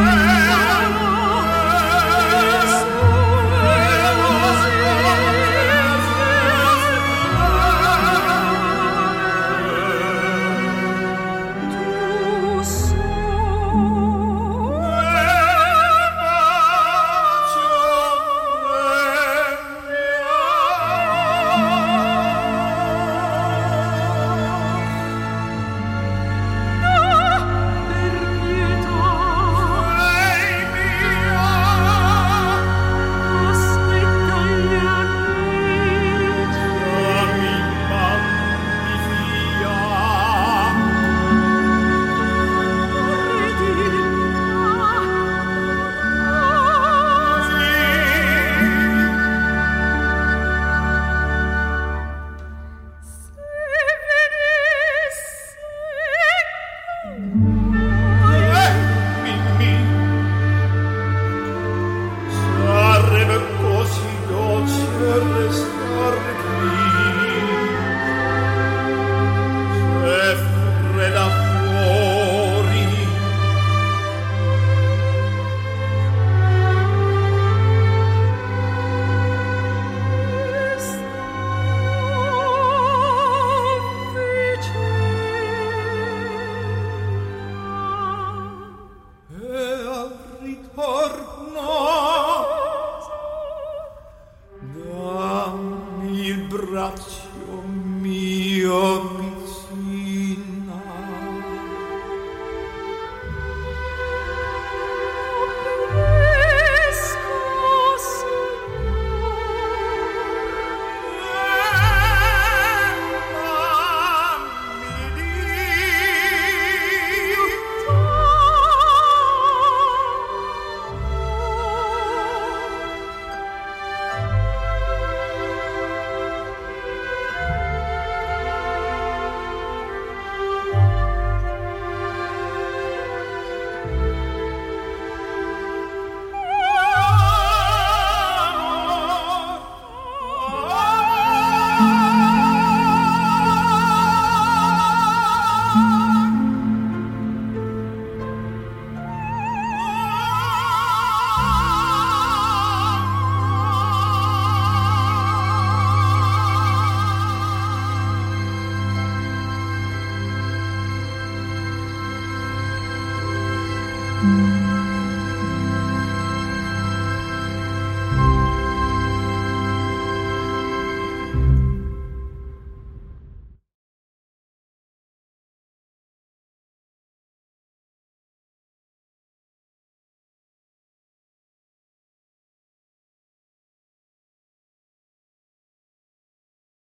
Lord. Mm-hmm. mio, mio.